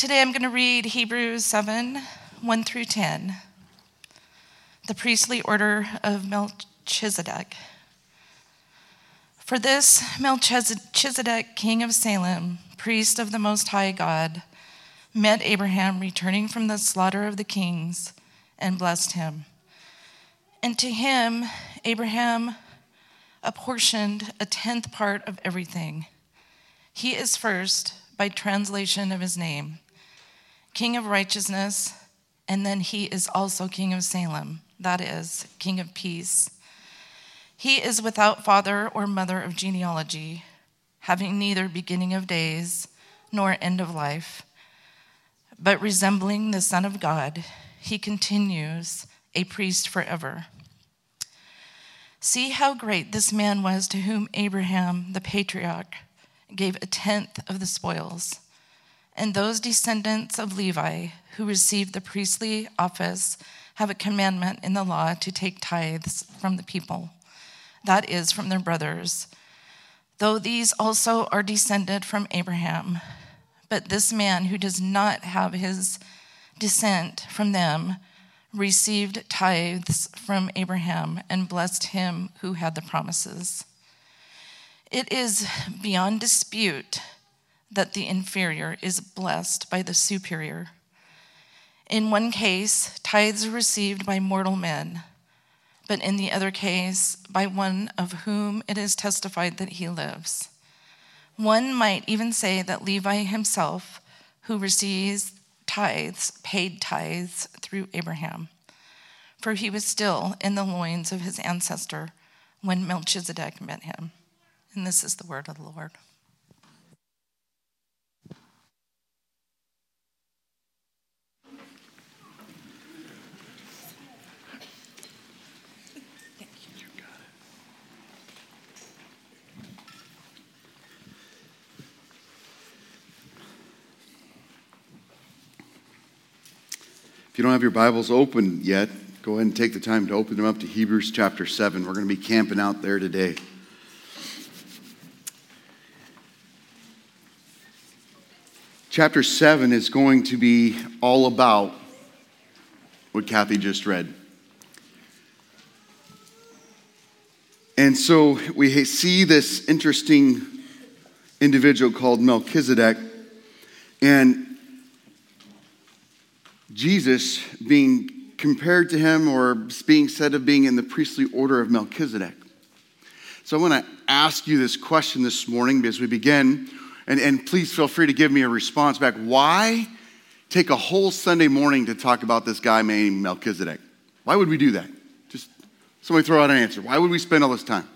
Today I'm going to read Hebrews 7 1 through 10, the priestly order of Melchizedek. For this Melchizedek, king of Salem, priest of the Most High God, met Abraham returning from the slaughter of the kings and blessed him. And to him, Abraham apportioned a tenth part of everything. He is first by translation of his name, King of righteousness, and then he is also King of Salem, that is, King of peace. He is without father or mother of genealogy, having neither beginning of days nor end of life, but resembling the Son of God, he continues a priest forever. See how great this man was to whom Abraham, the patriarch, gave a tenth of the spoils. And those descendants of Levi who received the priestly office have a commandment in the law to take tithes from the people, that is, from their brothers, though these also are descended from Abraham. But this man who does not have his descent from them, received tithes from Abraham and blessed him who had the promises. It is beyond dispute that the inferior is blessed by the superior. In one case, tithes are received by mortal men, but in the other case, by one of whom it is testified that he lives. One might even say that Levi himself, who receives tithes, paid tithes through Abraham, for he was still in the loins of his ancestor when Melchizedek met him. And this is the word of the Lord. You don't have your Bibles open yet, go ahead and take the time to open them up to Hebrews chapter 7. We're going to be camping out there today. Chapter 7 is going to be all about what Kathy just read. And so we see this interesting individual called Melchizedek. And Jesus being compared to him or being said of being in the priestly order of Melchizedek. So I want to ask you this question this morning as we begin, and, and please feel free to give me a response back. Why take a whole Sunday morning to talk about this guy named Melchizedek? Why would we do that? Just somebody throw out an answer. Why would we spend all this time?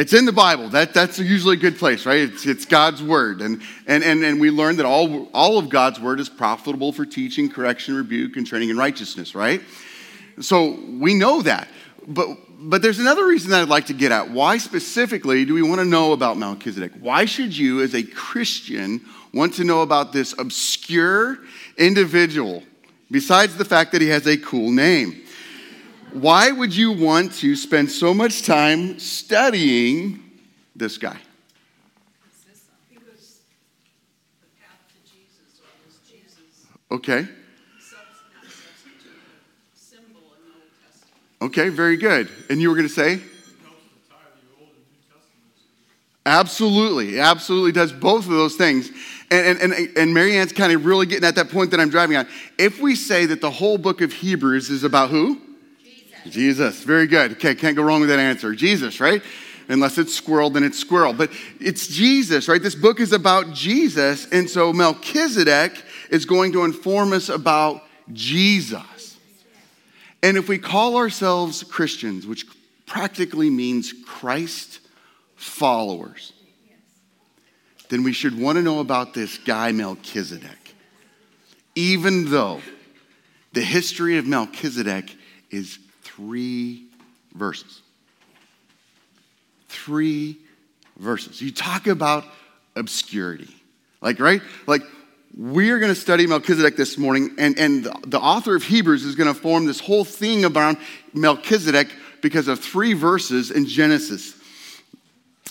It's in the Bible. That, that's usually a good place, right? It's, it's God's word. And, and, and, and we learn that all, all of God's word is profitable for teaching, correction, rebuke, and training in righteousness, right? So we know that. But, but there's another reason that I'd like to get at. Why specifically do we want to know about Melchizedek? Why should you, as a Christian, want to know about this obscure individual, besides the fact that he has a cool name? Why would you want to spend so much time studying this guy? Okay. Okay, very good. And you were going to say? Absolutely, absolutely does both of those things. And, and, and, and Marianne's kind of really getting at that point that I'm driving on. If we say that the whole book of Hebrews is about who? Jesus. Very good. Okay, can't go wrong with that answer. Jesus, right? Unless it's squirrel, then it's squirrel. But it's Jesus, right? This book is about Jesus. And so Melchizedek is going to inform us about Jesus. And if we call ourselves Christians, which practically means Christ followers, then we should want to know about this guy, Melchizedek. Even though the history of Melchizedek is three verses. Three verses. You talk about obscurity. Like, right? Like, we are going to study Melchizedek this morning, and, and the author of Hebrews is going to form this whole thing about Melchizedek because of three verses in Genesis.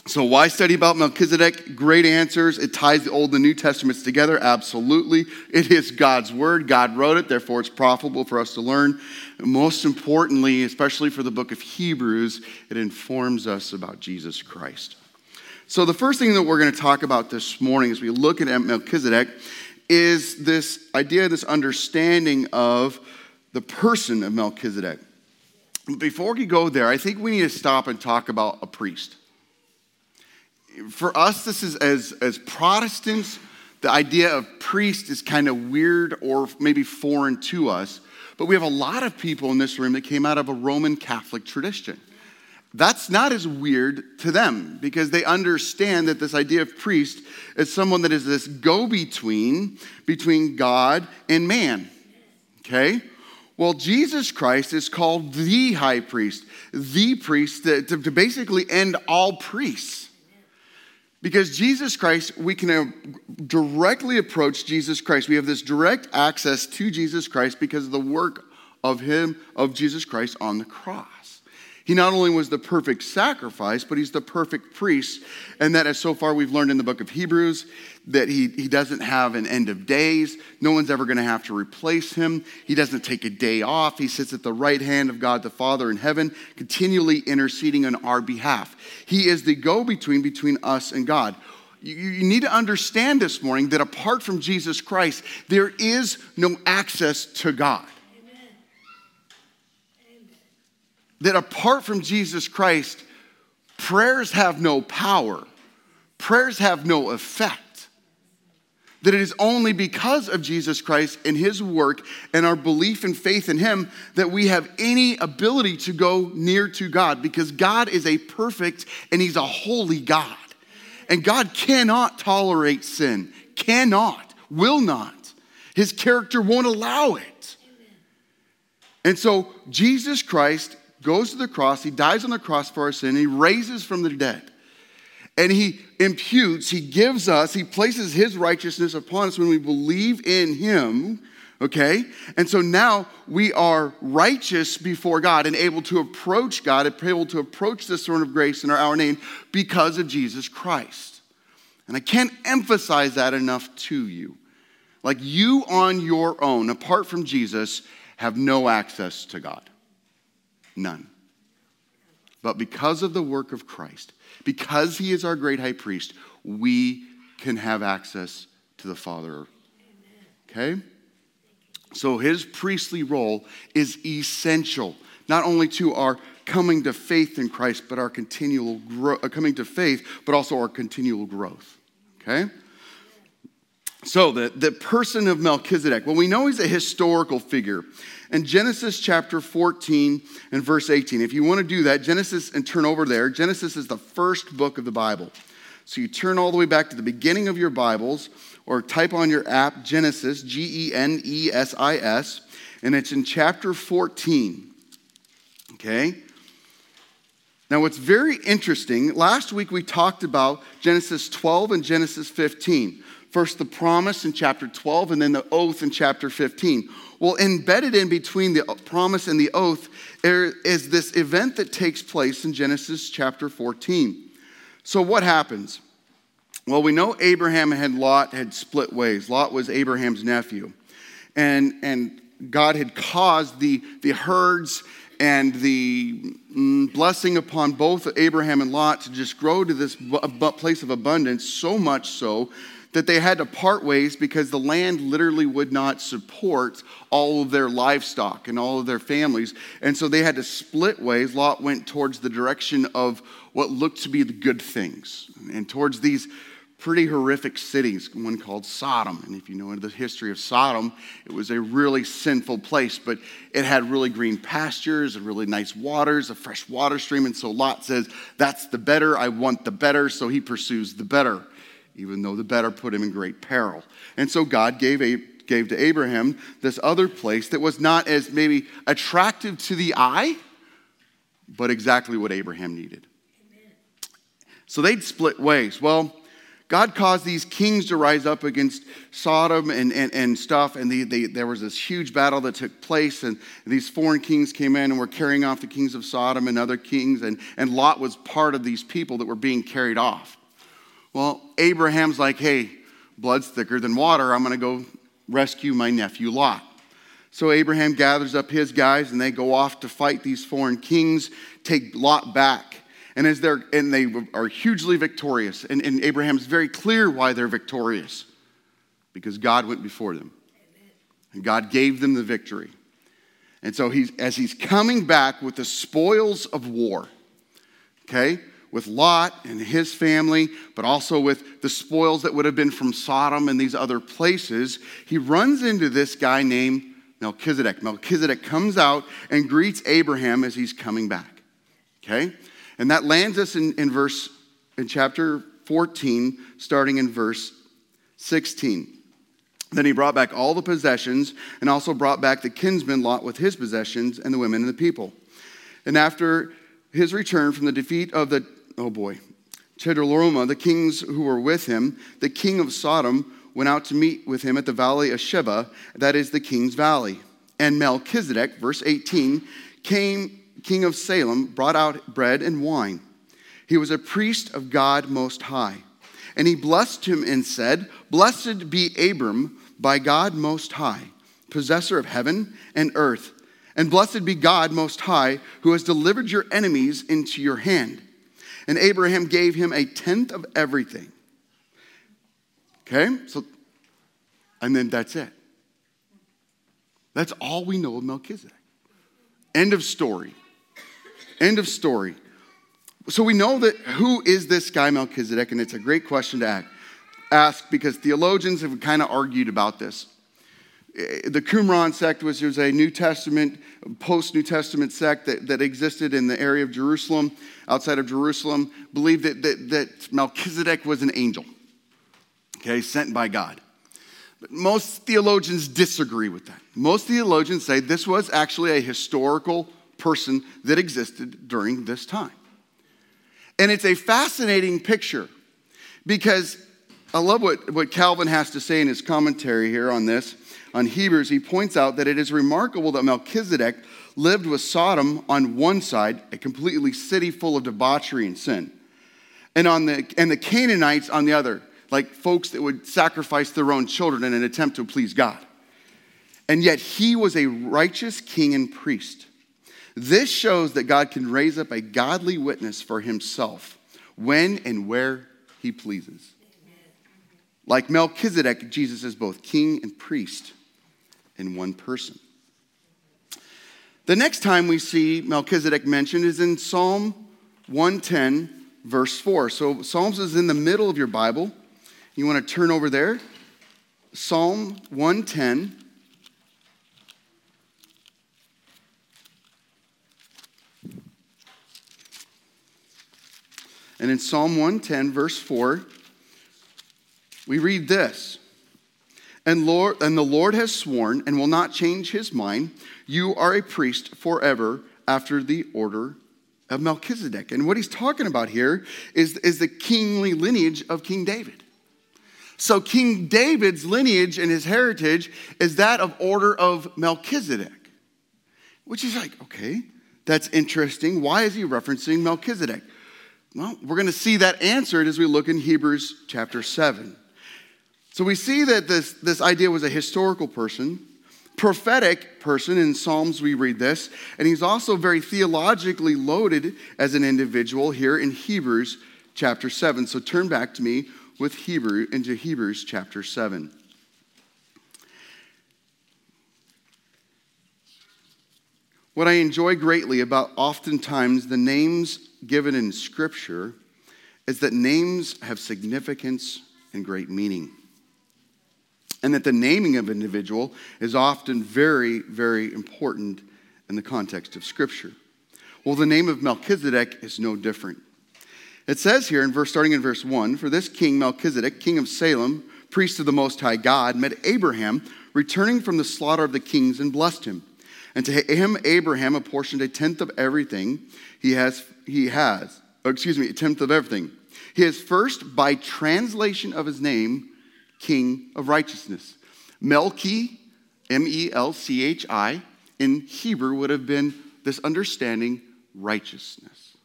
So, why study about Melchizedek? Great answers. It ties the Old and New Testaments together. Absolutely. It is God's word. God wrote it, therefore, it's profitable for us to learn. Most importantly, especially for the book of Hebrews, it informs us about Jesus Christ. So, the first thing that we're going to talk about this morning as we look at Melchizedek is this idea, this understanding of the person of Melchizedek. Before we go there, I think we need to stop and talk about a priest for us, this is as, as Protestants, the idea of priest is kind of weird or maybe foreign to us. But we have a lot of people in this room that came out of a Roman Catholic tradition. That's not as weird to them because they understand that this idea of priest is someone that is this go between between God and man. Okay? Well, Jesus Christ is called the high priest, the priest to, to basically end all priests. Because Jesus Christ, we can directly approach Jesus Christ. We have this direct access to Jesus Christ because of the work of Him, of Jesus Christ on the cross. He not only was the perfect sacrifice, but He's the perfect priest. And that, as so far we've learned in the book of Hebrews, that he, he doesn't have an end of days. No one's ever going to have to replace him. He doesn't take a day off. He sits at the right hand of God the Father in heaven, continually interceding on our behalf. He is the go between between us and God. You, you need to understand this morning that apart from Jesus Christ, there is no access to God. Amen. That apart from Jesus Christ, prayers have no power, prayers have no effect that it is only because of Jesus Christ and his work and our belief and faith in him that we have any ability to go near to God because God is a perfect and he's a holy God. And God cannot tolerate sin, cannot, will not. His character won't allow it. And so Jesus Christ goes to the cross, he dies on the cross for our sin, he raises from the dead and he imputes, he gives us, he places his righteousness upon us when we believe in him. Okay? And so now we are righteous before God and able to approach God able to approach this throne of grace in our, our name because of Jesus Christ. And I can't emphasize that enough to you. Like you on your own, apart from Jesus, have no access to God. None. But because of the work of Christ, because he is our great high priest, we can have access to the Father. Okay? So his priestly role is essential, not only to our coming to faith in Christ, but our continual growth, uh, coming to faith, but also our continual growth. Okay? So, the, the person of Melchizedek, well, we know he's a historical figure. In Genesis chapter 14 and verse 18, if you want to do that, Genesis and turn over there, Genesis is the first book of the Bible. So you turn all the way back to the beginning of your Bibles or type on your app Genesis, G E N E S I S, and it's in chapter 14. Okay? Now, what's very interesting, last week we talked about Genesis 12 and Genesis 15. First, the promise in chapter 12, and then the oath in chapter 15. Well, embedded in between the promise and the oath is this event that takes place in Genesis chapter 14. So, what happens? Well, we know Abraham and Lot had split ways. Lot was Abraham's nephew. And, and God had caused the, the herds and the mm, blessing upon both Abraham and Lot to just grow to this place of abundance, so much so that they had to part ways because the land literally would not support all of their livestock and all of their families. And so they had to split ways. Lot went towards the direction of what looked to be the good things and towards these pretty horrific cities, one called Sodom. And if you know the history of Sodom, it was a really sinful place, but it had really green pastures and really nice waters, a fresh water stream. And so Lot says, That's the better. I want the better. So he pursues the better even though the better put him in great peril. And so God gave, gave to Abraham this other place that was not as maybe attractive to the eye, but exactly what Abraham needed. Amen. So they'd split ways. Well, God caused these kings to rise up against Sodom and, and, and stuff, and there was this huge battle that took place, and these foreign kings came in and were carrying off the kings of Sodom and other kings, and, and Lot was part of these people that were being carried off. Well, Abraham's like, hey, blood's thicker than water. I'm going to go rescue my nephew Lot. So Abraham gathers up his guys, and they go off to fight these foreign kings, take Lot back. And as they're and they are hugely victorious. And, and Abraham's very clear why they're victorious. Because God went before them. And God gave them the victory. And so he's as he's coming back with the spoils of war, okay, with Lot and his family, but also with the spoils that would have been from Sodom and these other places, he runs into this guy named Melchizedek. Melchizedek comes out and greets Abraham as he's coming back. Okay? And that lands us in, in verse, in chapter 14, starting in verse 16. Then he brought back all the possessions and also brought back the kinsman Lot with his possessions and the women and the people. And after his return from the defeat of the, oh boy, Chedorlaomer, the kings who were with him, the king of Sodom went out to meet with him at the valley of Sheba, that is the king's valley. And Melchizedek, verse 18, came king of Salem, brought out bread and wine. He was a priest of God Most High. And he blessed him and said, Blessed be Abram by God Most High, possessor of heaven and earth. And blessed be God Most High, who has delivered your enemies into your hand. And Abraham gave him a tenth of everything. Okay? So, and then that's it. That's all we know of Melchizedek. End of story. End of story. So we know that who is this guy Melchizedek, and it's a great question to ask because theologians have kind of argued about this. Eh, the Qumran sect was, was a New Testament, post New Testament sect that, that existed in the area of Jerusalem, outside of Jerusalem, believed that, that, that Melchizedek was an angel, okay, sent by God. But most theologians disagree with that. Most theologians say this was actually a historical person that existed during this time. And it's a fascinating picture because I love what, what Calvin has to say in his commentary here on this, on Hebrews. He points out that it is remarkable that Melchizedek lived with Sodom on one side, a completely city full of debauchery and sin, and, on the, and the Canaanites on the other, like folks that would sacrifice their own children in an attempt to please God. And yet he was a righteous king and priest. This shows that God can raise up a godly witness for himself when and where he pleases. Like Melchizedek, Jesus is both king and priest in one person. The next time we see Melchizedek mentioned is in Psalm 110, verse 4. So, Psalms is in the middle of your Bible. You want to turn over there. Psalm 110, And in Psalm 110, verse 4, we read this. And, Lord, and the Lord has sworn and will not change his mind. You are a priest forever after the order of Melchizedek. And what he's talking about here is, is the kingly lineage of King David. So, King David's lineage and his heritage is that of order of Melchizedek, which is like, okay, that's interesting. Why is he referencing Melchizedek? Well, we're going to see that answered as we look in Hebrews chapter 7. So we see that this, this idea was a historical person, prophetic person. In Psalms, we read this. And he's also very theologically loaded as an individual here in Hebrews chapter 7. So turn back to me with Hebrew into Hebrews chapter 7. What I enjoy greatly about oftentimes the names given in Scripture is that names have significance and great meaning. And that the naming of an individual is often very, very important in the context of Scripture. Well, the name of Melchizedek is no different. It says here in verse starting in verse 1, for this king Melchizedek, king of Salem, priest of the most high God, met Abraham returning from the slaughter of the kings and blessed him. And to him Abraham apportioned a tenth of everything he has he has, excuse me, a tenth of everything. He is first, by translation of his name, King of Righteousness. Melchi, M E L C H I, in Hebrew would have been this understanding righteousness,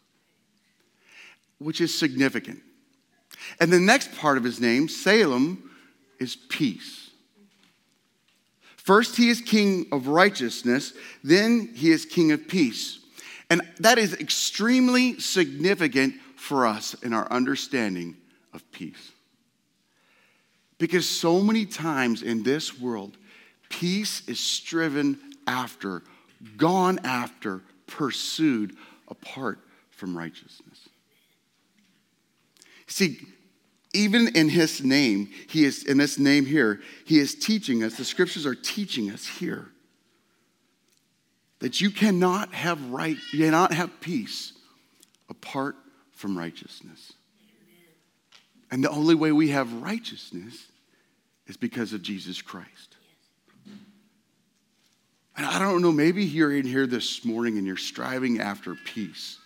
which is significant. And the next part of his name, Salem, is peace. First, he is king of righteousness, then, he is king of peace. And that is extremely significant for us in our understanding of peace. Because so many times in this world, peace is striven after, gone after, pursued apart from righteousness. See, even in his name, he is in this name here, he is teaching us, the scriptures are teaching us here that you cannot have right, you cannot have peace apart from righteousness. And the only way we have righteousness is because of Jesus Christ. And I don't know, maybe you're in here this morning and you're striving after peace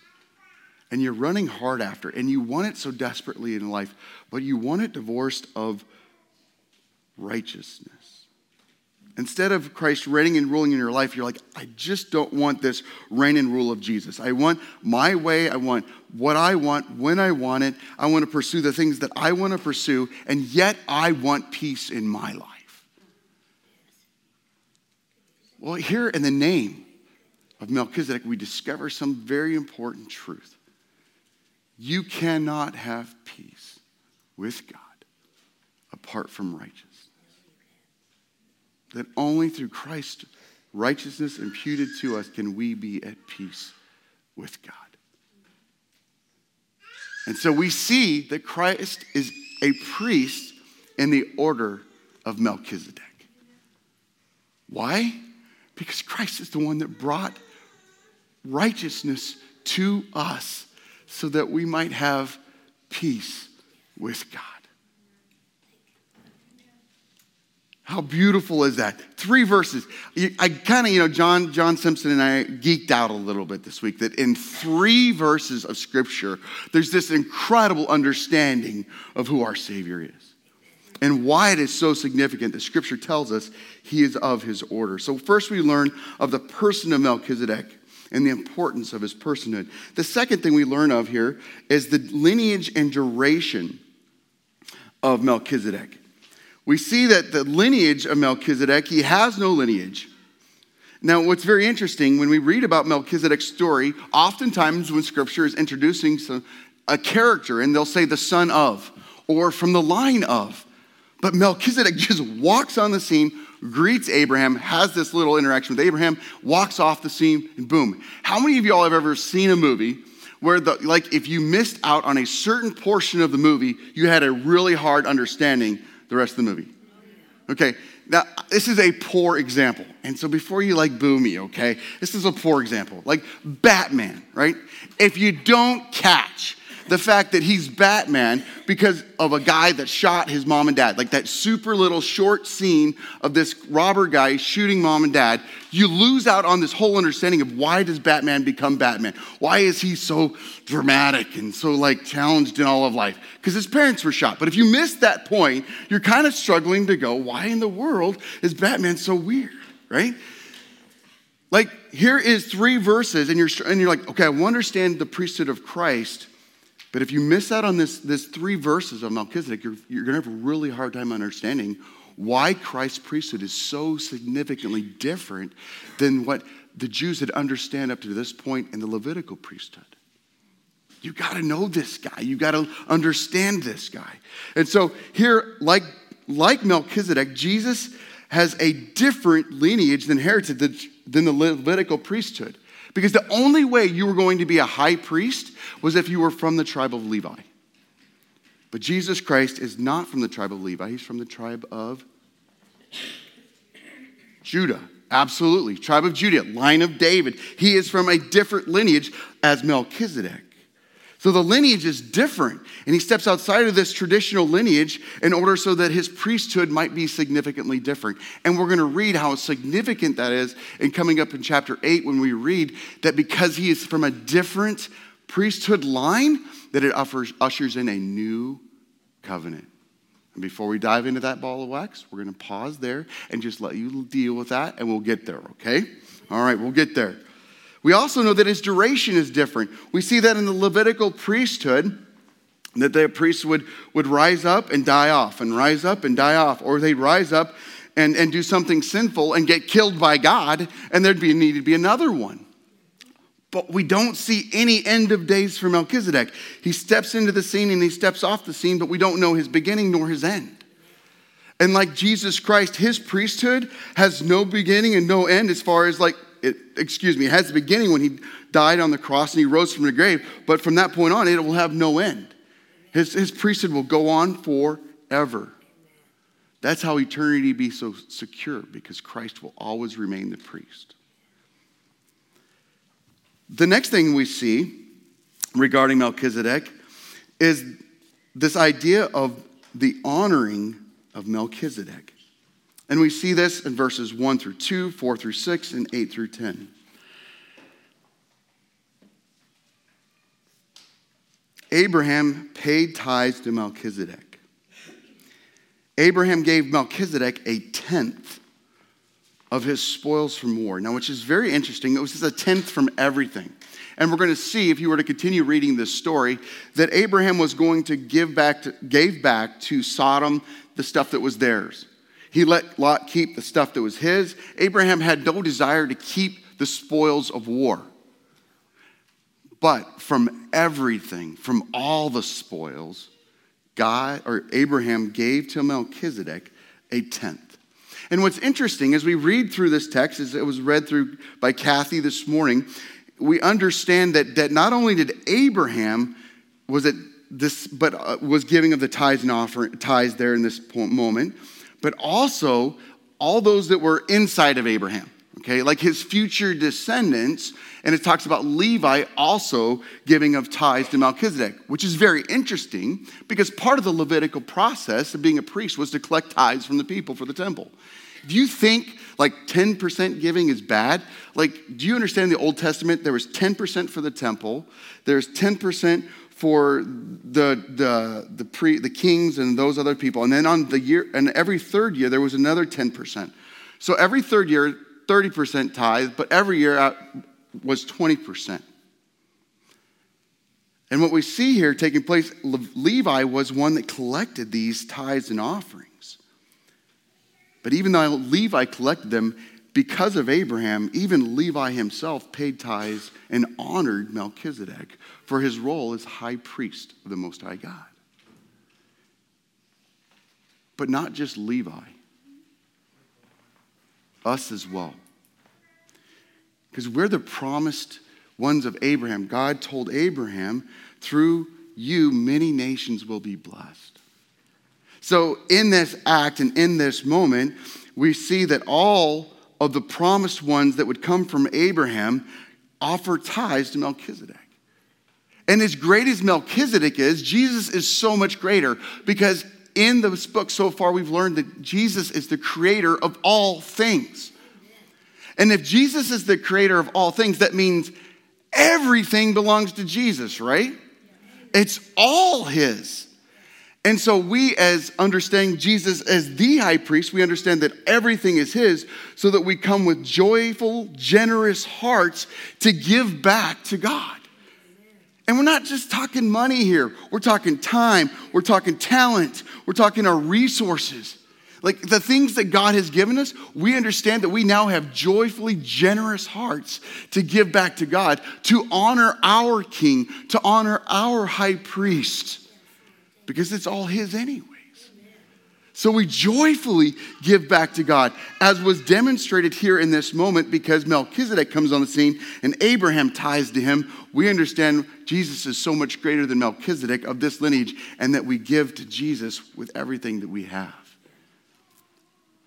and you're running hard after and you want it so desperately in life, but you want it divorced of righteousness. Instead of Christ reigning and ruling in your life, you're like, I just don't want this reign and rule of Jesus. I want my way. I want what I want when I want it. I want to pursue the things that I want to pursue, and yet I want peace in my life. Well, here in the name of Melchizedek, we discover some very important truth. You cannot have peace with God apart from righteousness that only through Christ's righteousness imputed to us can we be at peace with God. And so we see that Christ is a priest in the order of Melchizedek. Why? Because Christ is the one that brought righteousness to us so that we might have peace with God. How beautiful is that? Three verses. I kind of, you know, John, John Simpson and I geeked out a little bit this week that in three verses of Scripture, there's this incredible understanding of who our Savior is and why it is so significant that Scripture tells us he is of his order. So, first, we learn of the person of Melchizedek and the importance of his personhood. The second thing we learn of here is the lineage and duration of Melchizedek we see that the lineage of Melchizedek, he has no lineage. Now, what's very interesting, when we read about Melchizedek's story, oftentimes when scripture is introducing some, a character, and they'll say the son of, or from the line of. But Melchizedek just walks on the scene, greets Abraham, has this little interaction with Abraham, walks off the scene, and boom. How many of y'all have ever seen a movie where the like if you missed out on a certain portion of the movie, you had a really hard understanding the rest of the movie. Okay, now this is a poor example. And so before you like boo me, okay, this is a poor example. Like Batman, right? If you don't catch the fact that he's Batman because of a guy that shot his mom and dad. Like that super little short scene of this robber guy shooting mom and dad. You lose out on this whole understanding of why does Batman become Batman? Why is he so dramatic and so like challenged in all of life? Because his parents were shot. But if you miss that point, you're kind of struggling to go, why in the world is Batman so weird, right? Like here is three verses, and you're and you're like, okay, I understand the priesthood of Christ, but if you miss out on this, this three verses of Melchizedek, you're, you're going to have a really hard time understanding why Christ's priesthood is so significantly different than what the Jews had understand up to this point in the Levitical priesthood. You got to know this guy. You got to understand this guy. And so here, like, like Melchizedek, Jesus has a different lineage than heritage than the Levitical priesthood. Because the only way you were going to be a high priest was if you were from the tribe of Levi. But Jesus Christ is not from the tribe of Levi, he's from the tribe of Judah. Absolutely. Tribe of Judah, line of David. He is from a different lineage as Melchizedek. So the lineage is different, and he steps outside of this traditional lineage in order so that his priesthood might be significantly different. And we're going to read how significant that is in coming up in chapter 8 when we read that because he is from a different priesthood line, that it offers, ushers in a new covenant. And before we dive into that ball of wax, we're going to pause there and just let you deal with that, and we'll get there, okay? All right, we'll get there. We also know that his duration is different. We see that in the Levitical priesthood, that the priests would, would rise up and die off, and rise up and die off, or they'd rise up and, and do something sinful and get killed by God, and there'd be need to be another one. But we don't see any end of days for Melchizedek. He steps into the scene and he steps off the scene, but we don't know his beginning nor his end. And like Jesus Christ, his priesthood has no beginning and no end as far as like, it, excuse me, it has the beginning when he died on the cross and he rose from the grave, but from that point on, it will have no end. His, his priesthood will go on forever. That's how eternity be so secure because Christ will always remain the priest. The next thing we see regarding Melchizedek is this idea of the honoring of Melchizedek. And we see this in verses 1 through 2, 4 through 6, and 8 through 10. Abraham paid tithes to Melchizedek. Abraham gave Melchizedek a tenth of his spoils from war. Now, which is very interesting, it was just a tenth from everything. And we're going to see, if you were to continue reading this story, that Abraham was going to give back to, gave back to Sodom the stuff that was theirs. He let Lot keep the stuff that was his. Abraham had no desire to keep the spoils of war. But from everything, from all the spoils, God or Abraham gave to Melchizedek a tenth. And what's interesting as we read through this text, as it was read through by Kathy this morning, we understand that, that not only did Abraham was it this, but uh, was giving of the tithes and offering tithes there in this moment, but also all those that were inside of Abraham okay, like his future descendants. And it talks about Levi also giving of tithes to Melchizedek, which is very interesting because part of the Levitical process of being a priest was to collect tithes from the people for the temple. Do you think like 10% giving is bad? Like, do you understand the Old Testament? There was 10% for the temple, there's 10% for the, the, the, pre, the kings and those other people. And then on the year, and every third year, there was another 10%. So every third year, 30% tithe, but every year was 20%. And what we see here taking place, Levi was one that collected these tithes and offerings. But even though Levi collected them, because of Abraham, even Levi himself paid tithes and honored Melchizedek for his role as high priest of the Most High God. But not just Levi us as well. Because we're the promised ones of Abraham. God told Abraham, through you, many nations will be blessed. So, in this act and in this moment, we see that all of the promised ones that would come from Abraham offer tithes to Melchizedek. And as great as Melchizedek is, Jesus is so much greater because in this book so far, we've learned that Jesus is the creator of all things. And if Jesus is the creator of all things, that means everything belongs to Jesus, right? It's all his. And so we, as understanding Jesus as the high priest, we understand that everything is his, so that we come with joyful, generous hearts to give back to God. And we're not just talking money here. We're talking time. We're talking talent. We're talking our resources. Like the things that God has given us, we understand that we now have joyfully generous hearts to give back to God, to honor our King, to honor our high priest, because it's all His anyways. So we joyfully give back to God, as was demonstrated here in this moment because Melchizedek comes on the scene and Abraham ties to him. We understand Jesus is so much greater than Melchizedek of this lineage, and that we give to Jesus with everything that we have,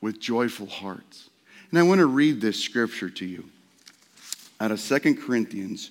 with joyful hearts. And I want to read this scripture to you out of Second Corinthians.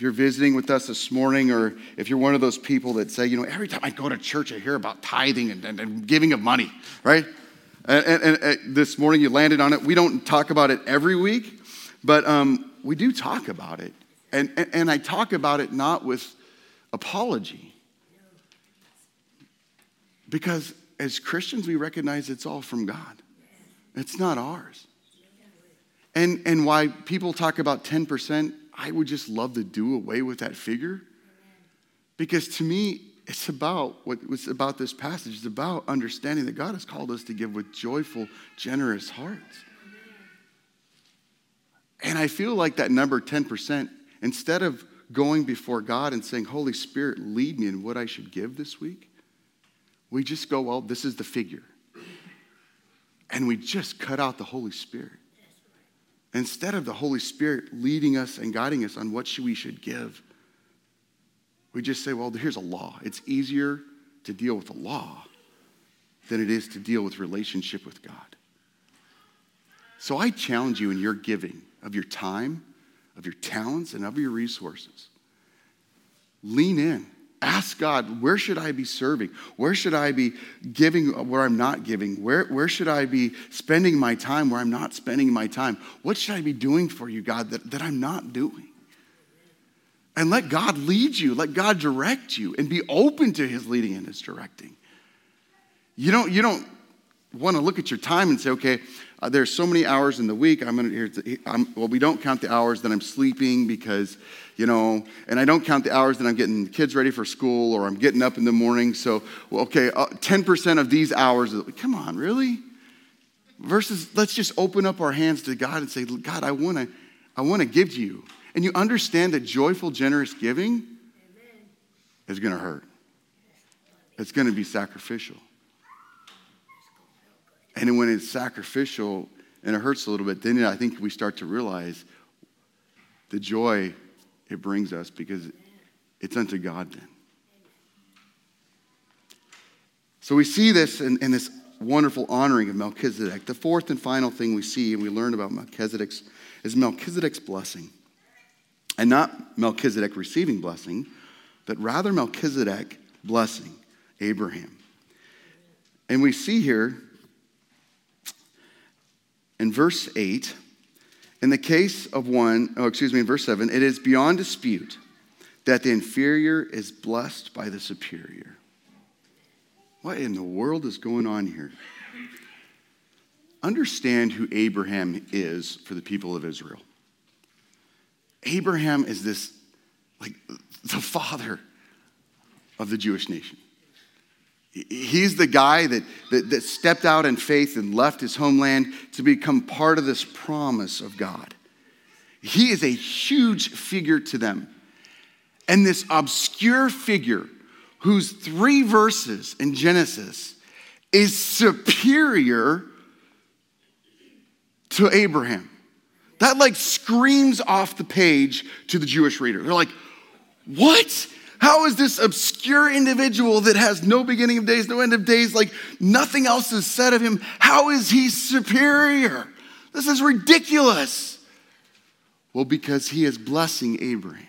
If you're visiting with us this morning, or if you're one of those people that say, you know, every time I go to church, I hear about tithing and, and, and giving of money, right? And, and, this morning you landed on it. We don't talk about it every week, but um, we do talk about it. And, and I talk about it not with apology because as Christians, we recognize it's all from God, it's not ours. And, and why people talk about 10%, I would just love to do away with that figure. Because to me, it's about what was about this passage. It's about understanding that God has called us to give with joyful, generous hearts. And I feel like that number 10%, instead of going before God and saying, Holy Spirit, lead me in what I should give this week, we just go, well, this is the figure. And we just cut out the Holy Spirit. Instead of the Holy Spirit leading us and guiding us on what we should give, we just say, well, here's a law. It's easier to deal with a law than it is to deal with relationship with God. So I challenge you in your giving of your time, of your talents, and of your resources. Lean in Ask God, where should I be serving? Where should I be giving where I'm not giving? Where, where should I be spending my time where I'm not spending my time? What should I be doing for you, God, that, that I'm not doing? And let God lead you, let God direct you, and be open to his leading and his directing. You don't, you don't want to look at your time and say, okay, uh, there's so many hours in the week. I'm going to, here. well, we don't count the hours that I'm sleeping because, you know, and I don't count the hours that I'm getting kids ready for school or I'm getting up in the morning. So, well, okay, uh, 10% of these hours, come on, really? Versus, let's just open up our hands to God and say, God, I want to, I want to give to you. And you understand that joyful, generous giving Amen. is going to hurt. It's going to be sacrificial. And when it's sacrificial and it hurts a little bit, then I think we start to realize the joy it brings us because it's unto God then. So we see this in, in, this wonderful honoring of Melchizedek. The fourth and final thing we see and we learn about Melchizedek's is Melchizedek's blessing. And not Melchizedek receiving blessing, but rather Melchizedek blessing Abraham. And we see here in verse 8, in the case of one, oh, excuse me, in verse 7, it is beyond dispute that the inferior is blessed by the superior. What in the world is going on here? Understand who Abraham is for the people of Israel. Abraham is this, like, the father of the Jewish nation. He's the guy that, that, that, stepped out in faith and left his homeland to become part of this promise of God. He is a huge figure to them. And this obscure figure, whose three verses in Genesis is superior to Abraham. That like screams off the page to the Jewish reader. They're like, what? How is this obscure individual that has no beginning of days, no end of days, like nothing else is said of him, how is he superior? This is ridiculous. Well, because he is blessing Abraham.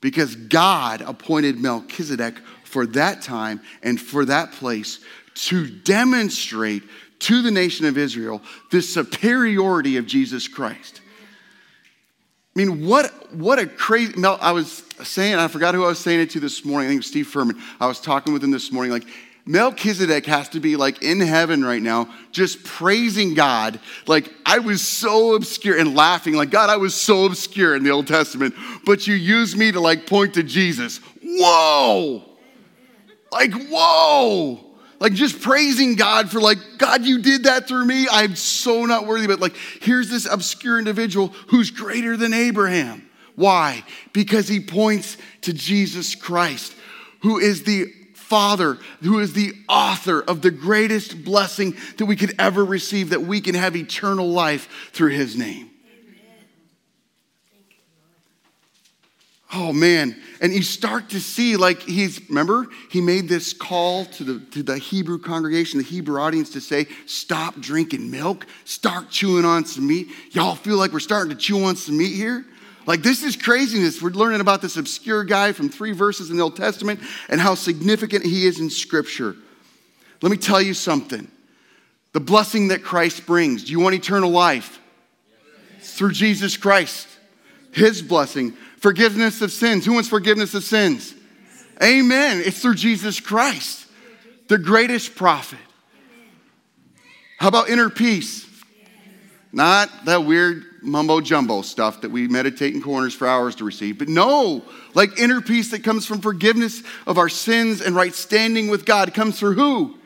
because God appointed Melchizedek for that time and for that place to demonstrate to the nation of Israel the superiority of Jesus Christ. I mean, what, what a crazy, Mel, I was saying, I forgot who I was saying it to this morning. I think it was Steve Furman. I was talking with him this morning, like, Melchizedek has to be like in heaven right now, just praising God. Like, I was so obscure and laughing, like, God, I was so obscure in the Old Testament, but you used me to like point to Jesus. Whoa! Like, whoa! Like, just praising God for, like, God, you did that through me. I'm so not worthy. But, like, here's this obscure individual who's greater than Abraham. Why? Because he points to Jesus Christ, who is the Father, who is the author of the greatest blessing that we could ever receive, that we can have eternal life through his name. Oh man. And you start to see, like, he's, remember, he made this call to the, to the Hebrew congregation, the Hebrew audience to say, stop drinking milk, start chewing on some meat. Y'all feel like we're starting to chew on some meat here? Like, this is craziness. We're learning about this obscure guy from three verses in the Old Testament and how significant he is in Scripture. Let me tell you something the blessing that Christ brings. Do you want eternal life? It's through Jesus Christ, his blessing. Forgiveness of sins. Who wants forgiveness of sins? Amen. It's through Jesus Christ, the greatest prophet. How about inner peace? Not that weird mumbo jumbo stuff that we meditate in corners for hours to receive, but no, like inner peace that comes from forgiveness of our sins and right standing with God comes through who?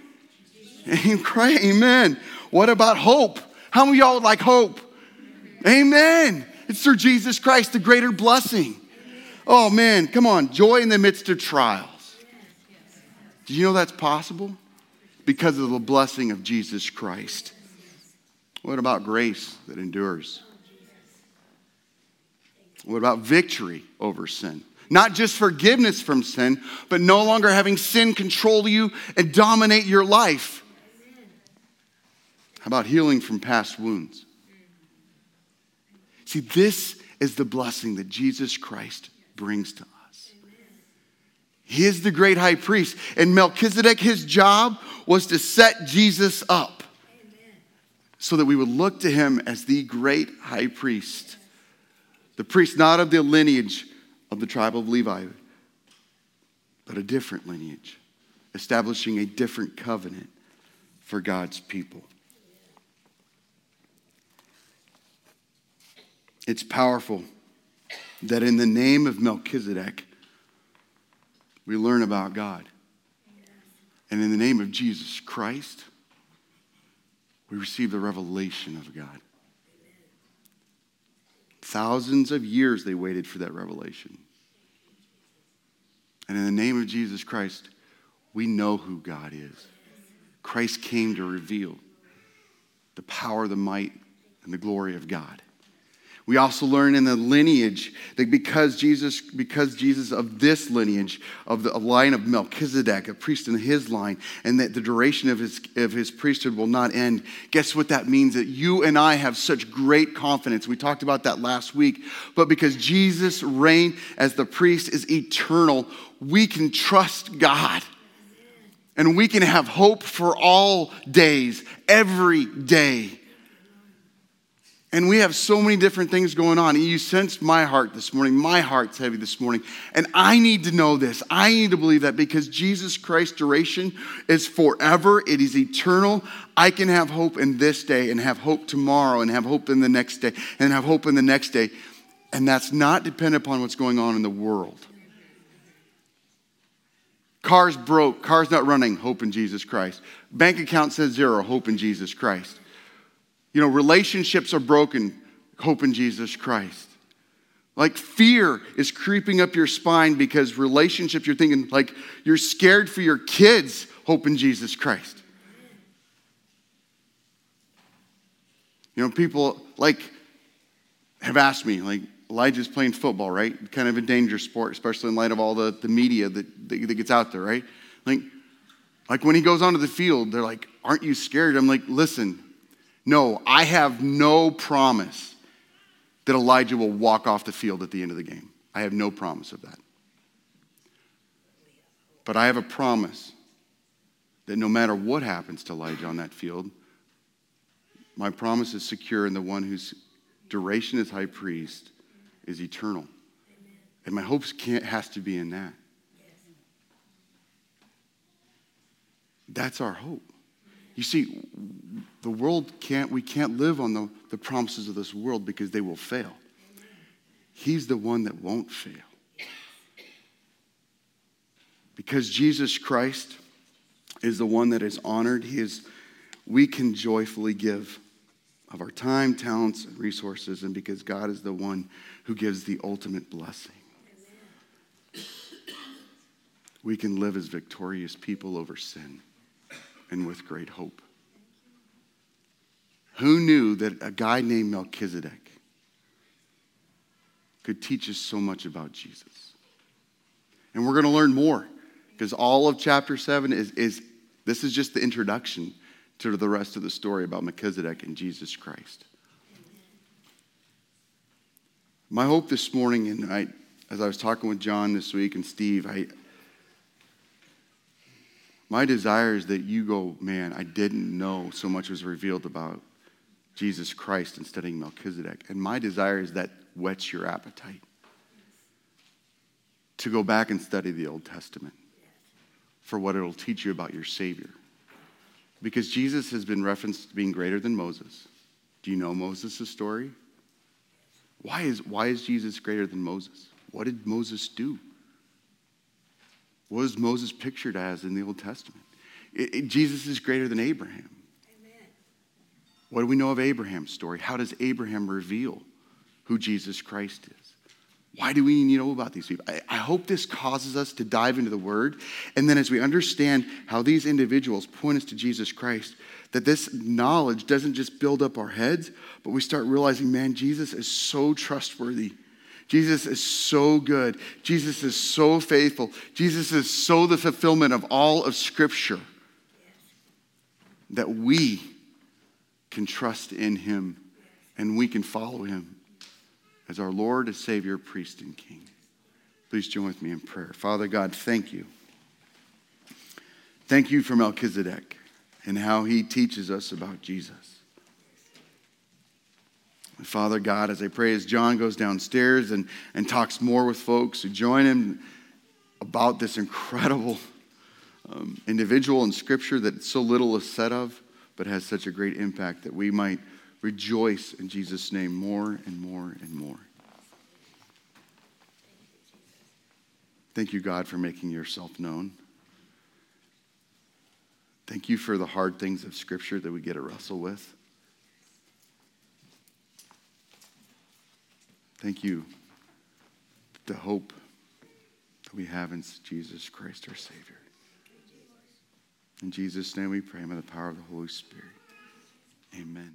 Amen. What about hope? How many of y'all would like hope? Amen. It's through Jesus Christ, the greater blessing. Oh man, come on, joy in the midst of trials. Do you know that's possible? Because of the blessing of Jesus Christ. What about grace that endures? What about victory over sin? Not just forgiveness from sin, but no longer having sin control you and dominate your life. How about healing from past wounds? See, this is the blessing that Jesus Christ brings to us. He is the great high priest. And Melchizedek, his job was to set Jesus up so that we would look to him as the great high priest. The priest not of the lineage of the tribe of Levi, but a different lineage, establishing a different covenant for God's people. It's powerful that in the name of Melchizedek, we learn about God. And in the name of Jesus Christ, we receive the revelation of God. Thousands of years they waited for that revelation. And in the name of Jesus Christ, we know who God is. Christ came to reveal the power, the might, and the glory of God. We also learn in the lineage that because Jesus, because Jesus of this lineage, of the line of Melchizedek, a priest in his line, and that the duration of his, of his priesthood will not end, guess what that means? That you and I have such great confidence. We talked about that last week. But because Jesus' reign as the priest is eternal, we can trust God. And we can have hope for all days, every day. And we have so many different things going on. You sense my heart this morning. My heart's heavy this morning. And I need to know this. I need to believe that because Jesus Christ's duration is forever, it is eternal. I can have hope in this day and have hope tomorrow and have hope in the next day and have hope in the next day. And that's not dependent upon what's going on in the world. Car's broke, car's not running, hope in Jesus Christ. Bank account says zero, hope in Jesus Christ. You know, relationships are broken. Hope in Jesus Christ. Like fear is creeping up your spine because relationships, you're thinking like you're scared for your kids. Hope in Jesus Christ. You know, people like have asked me, like, Elijah's playing football, right? Kind of a dangerous sport, especially in light of all the, the media that, that, that gets out there, right? Like, like when he goes onto the field, they're like, Aren't you scared? I'm like, Listen, no, I have no promise that Elijah will walk off the field at the end of the game. I have no promise of that. But I have a promise that no matter what happens to Elijah on that field, my promise is secure in the one whose duration as high priest is eternal. And my hopes can't, has to be in that. That's our hope. You see, the world can't, we can't live on the, the promises of this world because they will fail. He's the one that won't fail. Because Jesus Christ is the one that is honored, he is, we can joyfully give of our time, talents, and resources, and because God is the one who gives the ultimate blessing. We can live as victorious people over sin and with great hope. Who knew that a guy named Melchizedek could teach us so much about Jesus? And we're going to learn more because all of chapter 7 is, is this is just the introduction to the rest of the story about Melchizedek and Jesus Christ. My hope this morning, and I, as I was talking with John this week and Steve, I, my desire is that you go, man, I didn't know so much was revealed about Jesus Christ in studying Melchizedek. And my desire is that whets your appetite to go back and study the Old Testament for what it'll teach you about your Savior. Because Jesus has been referenced to being greater than Moses. Do you know Moses' story? Why is, why is Jesus greater than Moses? What did Moses do? What was Moses pictured as in the Old Testament? It, it, Jesus is greater than Abraham. Amen. What do we know of Abraham's story? How does Abraham reveal who Jesus Christ is? Why do we need to know about these people? I, I hope this causes us to dive into the Word. And then, as we understand how these individuals point us to Jesus Christ, that this knowledge doesn't just build up our heads, but we start realizing, man, Jesus is so trustworthy. Jesus is so good. Jesus is so faithful. Jesus is so the fulfillment of all of Scripture that we can trust in Him and we can follow Him as our Lord, as Savior, priest, and King. Please join with me in prayer. Father God, thank you. Thank you for Melchizedek and how he teaches us about Jesus. Father God, as I pray, as John goes downstairs and, and talks more with folks who join him about this incredible um, individual in Scripture that so little is said of, but has such a great impact that we might rejoice in Jesus' name more and more and more. Thank you, God, for making yourself known. Thank you for the hard things of Scripture that we get to wrestle with. Thank you. The hope that we have in Jesus Christ, our Savior. In Jesus' name we pray, by the power of the Holy Spirit. Amen.